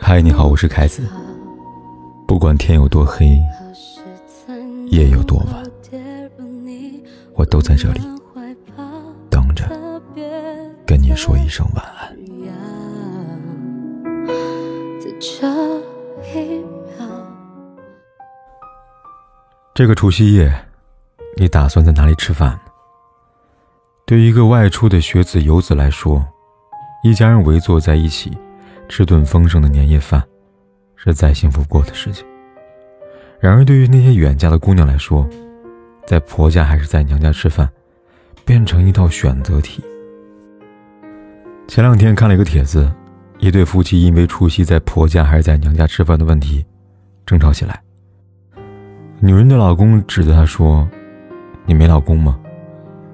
嗨，你好，我是凯子。不管天有多黑，夜有多晚，我都在这里等着跟你说一声晚安。这个除夕夜，你打算在哪里吃饭？对于一个外出的学子游子来说，一家人围坐在一起，吃顿丰盛的年夜饭，是再幸福不过的事情。然而，对于那些远嫁的姑娘来说，在婆家还是在娘家吃饭，变成一道选择题。前两天看了一个帖子，一对夫妻因为除夕在婆家还是在娘家吃饭的问题，争吵起来。女人的老公指责她说：“你没老公吗？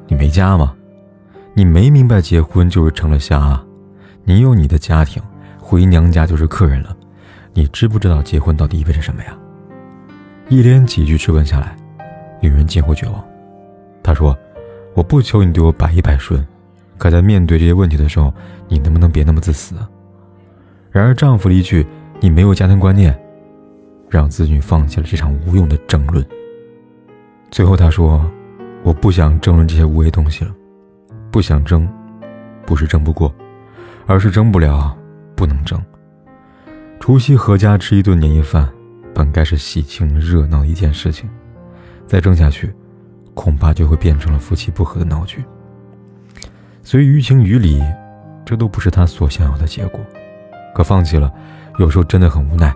你没家吗？你没明白结婚就是成了家啊？你有你的家庭，回娘家就是客人了。你知不知道结婚到底意味着什么呀？”一连几句质问下来，女人近乎绝望。她说：“我不求你对我百依百顺，可在面对这些问题的时候，你能不能别那么自私？”然而丈夫的一句“你没有家庭观念”。让子女放弃了这场无用的争论。最后，她说：“我不想争论这些无谓东西了，不想争，不是争不过，而是争不了，不能争。除夕合家吃一顿年夜饭，本该是喜庆热闹的一件事情，再争下去，恐怕就会变成了夫妻不和的闹剧。所以，于情于理，这都不是他所想要的结果。可放弃了，有时候真的很无奈。”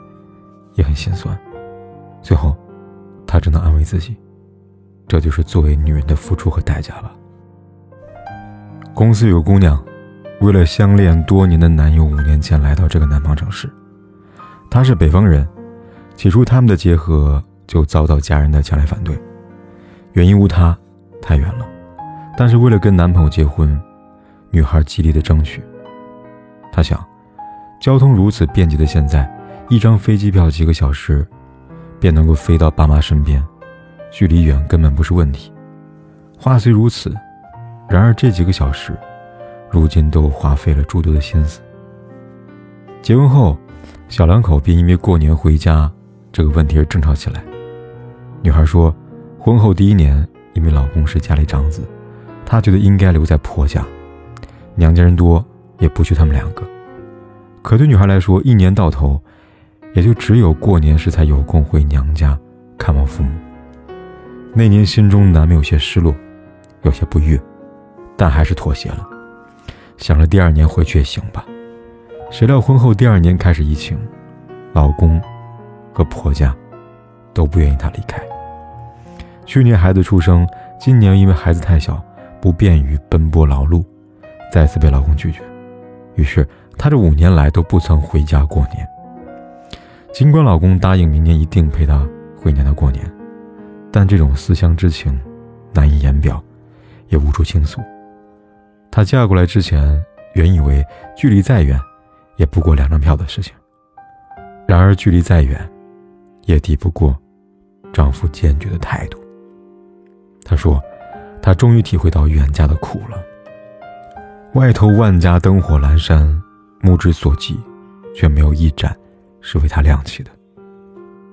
也很心酸，最后，他只能安慰自己，这就是作为女人的付出和代价吧。公司有个姑娘，为了相恋多年的男友，五年前来到这个南方城市。她是北方人，起初他们的结合就遭到家人的强烈反对，原因无他，太远了。但是为了跟男朋友结婚，女孩极力的争取。她想，交通如此便捷的现在。一张飞机票，几个小时，便能够飞到爸妈身边，距离远根本不是问题。话虽如此，然而这几个小时，如今都花费了诸多的心思。结婚后，小两口便因为过年回家这个问题而争吵起来。女孩说，婚后第一年，因为老公是家里长子，她觉得应该留在婆家，娘家人多，也不缺他们两个。可对女孩来说，一年到头。也就只有过年时才有空回娘家看望父母。那年心中难免有些失落，有些不悦，但还是妥协了，想着第二年回去也行吧。谁料婚后第二年开始疫情，老公和婆家都不愿意她离开。去年孩子出生，今年因为孩子太小，不便于奔波劳碌，再次被老公拒绝。于是她这五年来都不曾回家过年。尽管老公答应明年一定陪她回娘家过年，但这种思乡之情难以言表，也无处倾诉。她嫁过来之前，原以为距离再远，也不过两张票的事情。然而距离再远，也抵不过丈夫坚决的态度。她说：“她终于体会到远嫁的苦了。外头万家灯火阑珊，目之所及，却没有一盏。”是为她亮起的。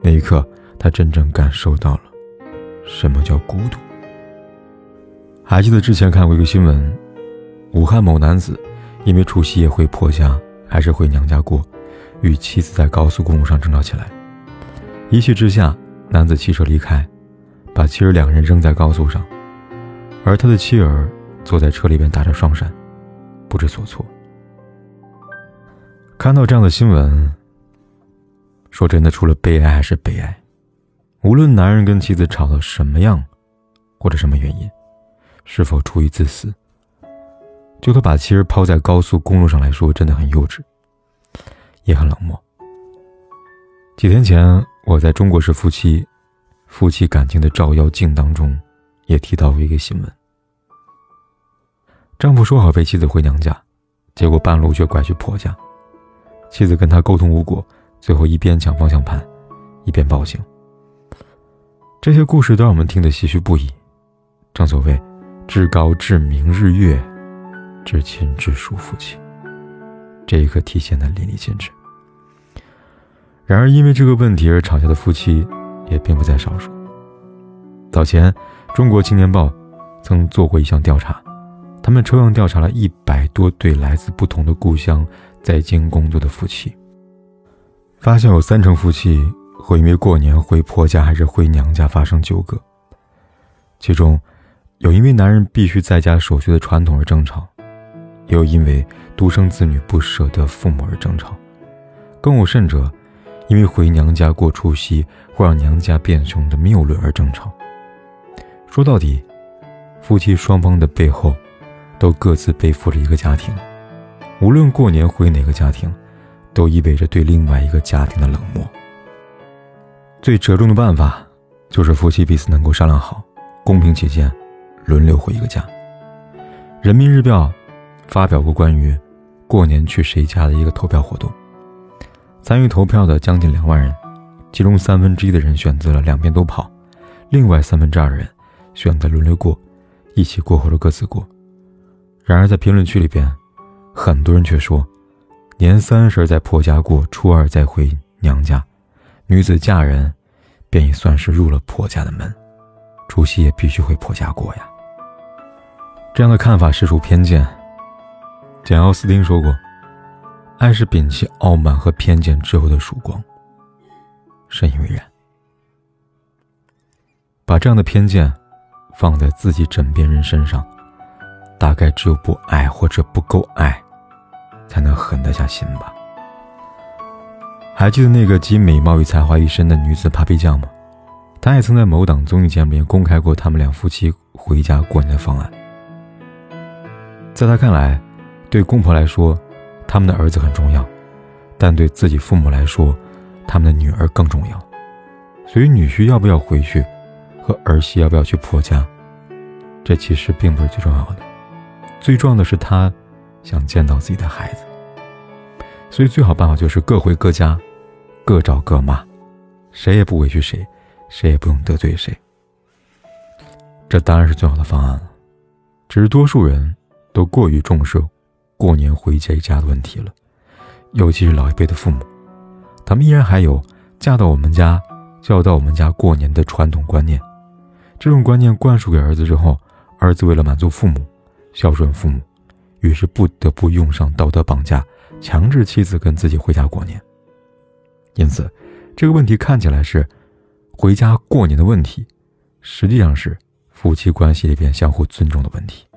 那一刻，她真正感受到了什么叫孤独。还记得之前看过一个新闻，武汉某男子因为除夕夜回婆家还是回娘家过，与妻子在高速公路上争吵起来。一气之下，男子骑车离开，把妻儿两人扔在高速上，而他的妻儿坐在车里边打着双闪，不知所措。看到这样的新闻。说真的，除了悲哀还是悲哀。无论男人跟妻子吵到什么样，或者什么原因，是否出于自私，就他把妻儿抛在高速公路上来说，真的很幼稚，也很冷漠。几天前，我在中国式夫妻夫妻感情的照妖镜当中，也提到过一个新闻：丈夫说好陪妻子回娘家，结果半路却拐去婆家，妻子跟他沟通无果。最后一边抢方向盘，一边报警。这些故事都让我们听得唏嘘不已。正所谓，至高至明日月，至亲至疏夫妻。这一刻体现的淋漓尽致。然而，因为这个问题而吵架的夫妻也并不在少数。早前，《中国青年报》曾做过一项调查，他们抽样调查了一百多对来自不同的故乡在京工作的夫妻，发现有三成夫妻会因为过年回婆家还是回娘家发生纠葛，其中。有因为男人必须在家守岁的传统而争吵，又因为独生子女不舍得父母而争吵，更有甚者，因为回娘家过除夕会让娘家变穷的谬论而争吵。说到底，夫妻双方的背后，都各自背负着一个家庭，无论过年回哪个家庭，都意味着对另外一个家庭的冷漠。最折中的办法，就是夫妻彼此能够商量好，公平起见。轮流回一个家。人民日报发表过关于过年去谁家的一个投票活动，参与投票的将近两万人，其中三分之一的人选择了两边都跑，另外三分之二的人选择轮流过，一起过或者各自过。然而在评论区里边，很多人却说，年三十在婆家过，初二再回娘家，女子嫁人便已算是入了婆家的门，除夕也必须回婆家过呀。这样的看法实属偏见。简·奥斯汀说过：“爱是摒弃傲慢和偏见之后的曙光。”深以为然。把这样的偏见放在自己枕边人身上，大概只有不爱或者不够爱，才能狠得下心吧。还记得那个集美貌与才华一身的女子 Papi 酱吗？她也曾在某档综艺节目里公开过他们两夫妻回家过年的方案。在他看来，对公婆来说，他们的儿子很重要；但对自己父母来说，他们的女儿更重要。所以，女婿要不要回去，和儿媳要不要去婆家，这其实并不是最重要的。最重要的是他想见到自己的孩子。所以，最好办法就是各回各家，各找各妈，谁也不委屈谁，谁也不用得罪谁。这当然是最好的方案了。只是多数人。都过于重视过年回这家的问题了，尤其是老一辈的父母，他们依然还有嫁到我们家就要到我们家过年的传统观念。这种观念灌输给儿子之后，儿子为了满足父母、孝顺父母，于是不得不用上道德绑架，强制妻子跟自己回家过年。因此，这个问题看起来是回家过年的问题，实际上是夫妻关系里边相互尊重的问题。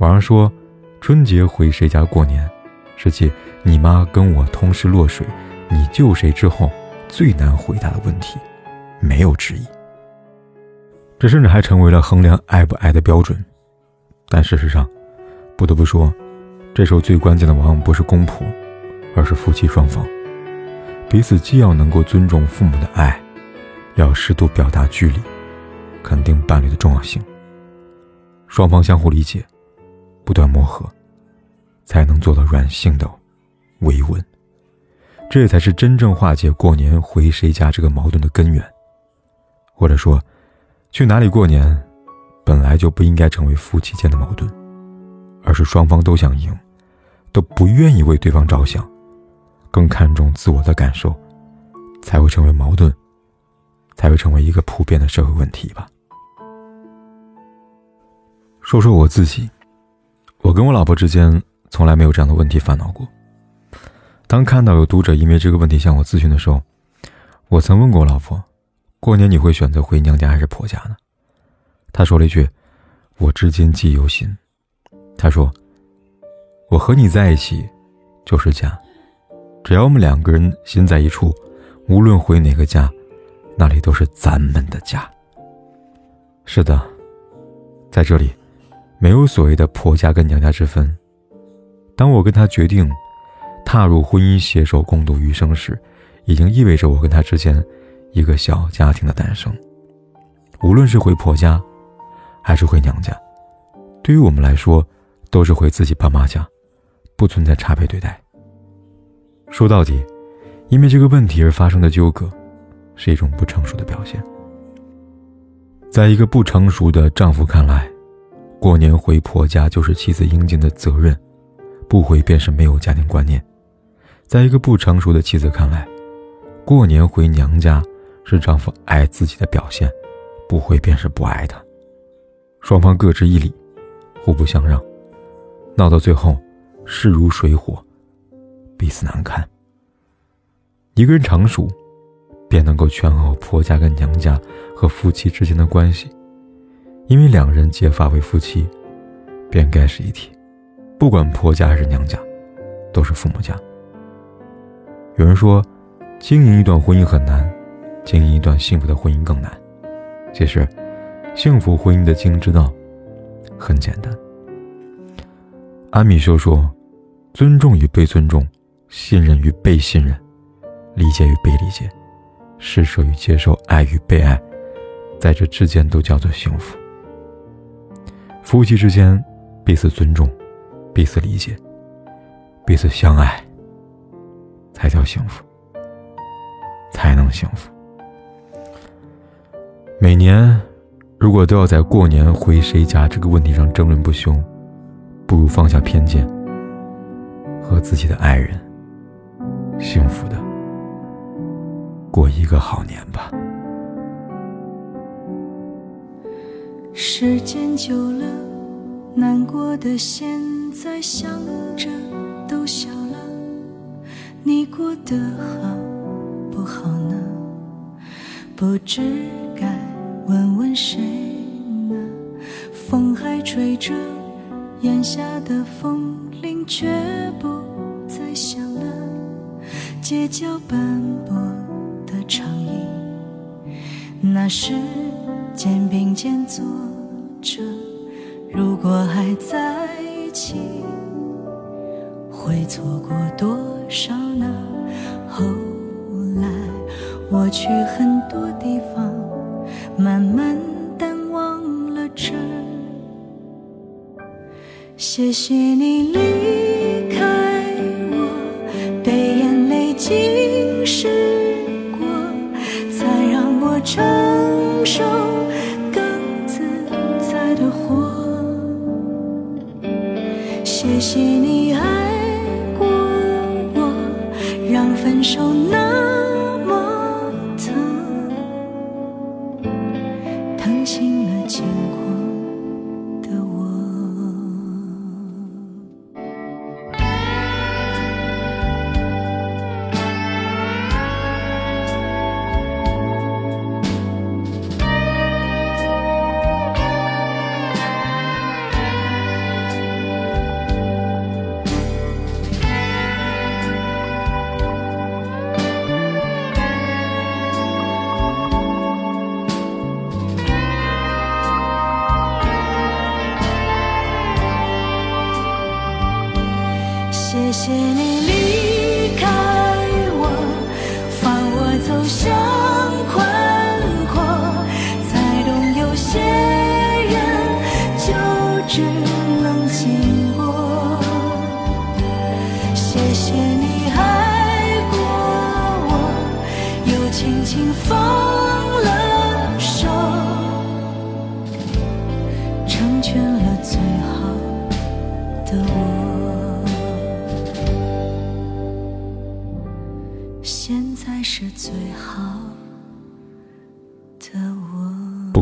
网上说，春节回谁家过年，是继你妈跟我同时落水，你救谁之后最难回答的问题，没有之一。这甚至还成为了衡量爱不爱的标准。但事实上，不得不说，这时候最关键的往往不是公婆，而是夫妻双方，彼此既要能够尊重父母的爱，要适度表达距离，肯定伴侣的重要性，双方相互理解。不断磨合，才能做到软性的维稳。这才是真正化解过年回谁家这个矛盾的根源。或者说，去哪里过年，本来就不应该成为夫妻间的矛盾，而是双方都想赢，都不愿意为对方着想，更看重自我的感受，才会成为矛盾，才会成为一个普遍的社会问题吧。说说我自己。我跟我老婆之间从来没有这样的问题烦恼过。当看到有读者因为这个问题向我咨询的时候，我曾问过我老婆：“过年你会选择回娘家还是婆家呢？”她说了一句：“我至今记忆犹新。”她说：“我和你在一起就是家，只要我们两个人心在一处，无论回哪个家，那里都是咱们的家。”是的，在这里。没有所谓的婆家跟娘家之分。当我跟他决定踏入婚姻，携手共度余生时，已经意味着我跟他之间一个小家庭的诞生。无论是回婆家，还是回娘家，对于我们来说，都是回自己爸妈家，不存在差别对待。说到底，因为这个问题而发生的纠葛，是一种不成熟的表现。在一个不成熟的丈夫看来。过年回婆家就是妻子应尽的责任，不回便是没有家庭观念。在一个不成熟的妻子看来，过年回娘家是丈夫爱自己的表现，不回便是不爱她。双方各执一理，互不相让，闹到最后，势如水火，彼此难堪。一个人成熟，便能够权衡婆家跟娘家和夫妻之间的关系，因为两人结发为夫妻，便该是一体。不管婆家还是娘家，都是父母家。有人说，经营一段婚姻很难，经营一段幸福的婚姻更难。其实，幸福婚姻的经营之道很简单。安米修说：“尊重与被尊重，信任与被信任，理解与被理解，施舍与接受，爱与被爱，在这之间都叫做幸福。夫妻之间彼此尊重。”彼此理解，彼此相爱，才叫幸福，才能幸福。每年，如果都要在过年回谁家这个问题上争论不休，不如放下偏见，和自己的爱人幸福的过一个好年吧。时间久了，难过的现。在想着都笑了，你过得好不好呢？不知该问问谁呢？风还吹着檐下的风铃，却不再响了。街角斑驳的长椅，那是肩并肩坐着，如果还在一。起会错过多少呢？后来我去很多地方，慢慢淡忘了这。谢谢你离